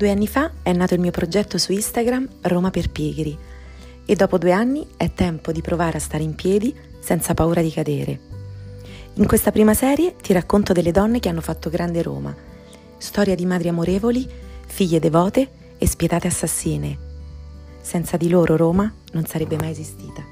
Due anni fa è nato il mio progetto su Instagram Roma per Piegri e dopo due anni è tempo di provare a stare in piedi senza paura di cadere. In questa prima serie ti racconto delle donne che hanno fatto grande Roma, storia di madri amorevoli, figlie devote e spietate assassine. Senza di loro Roma non sarebbe mai esistita.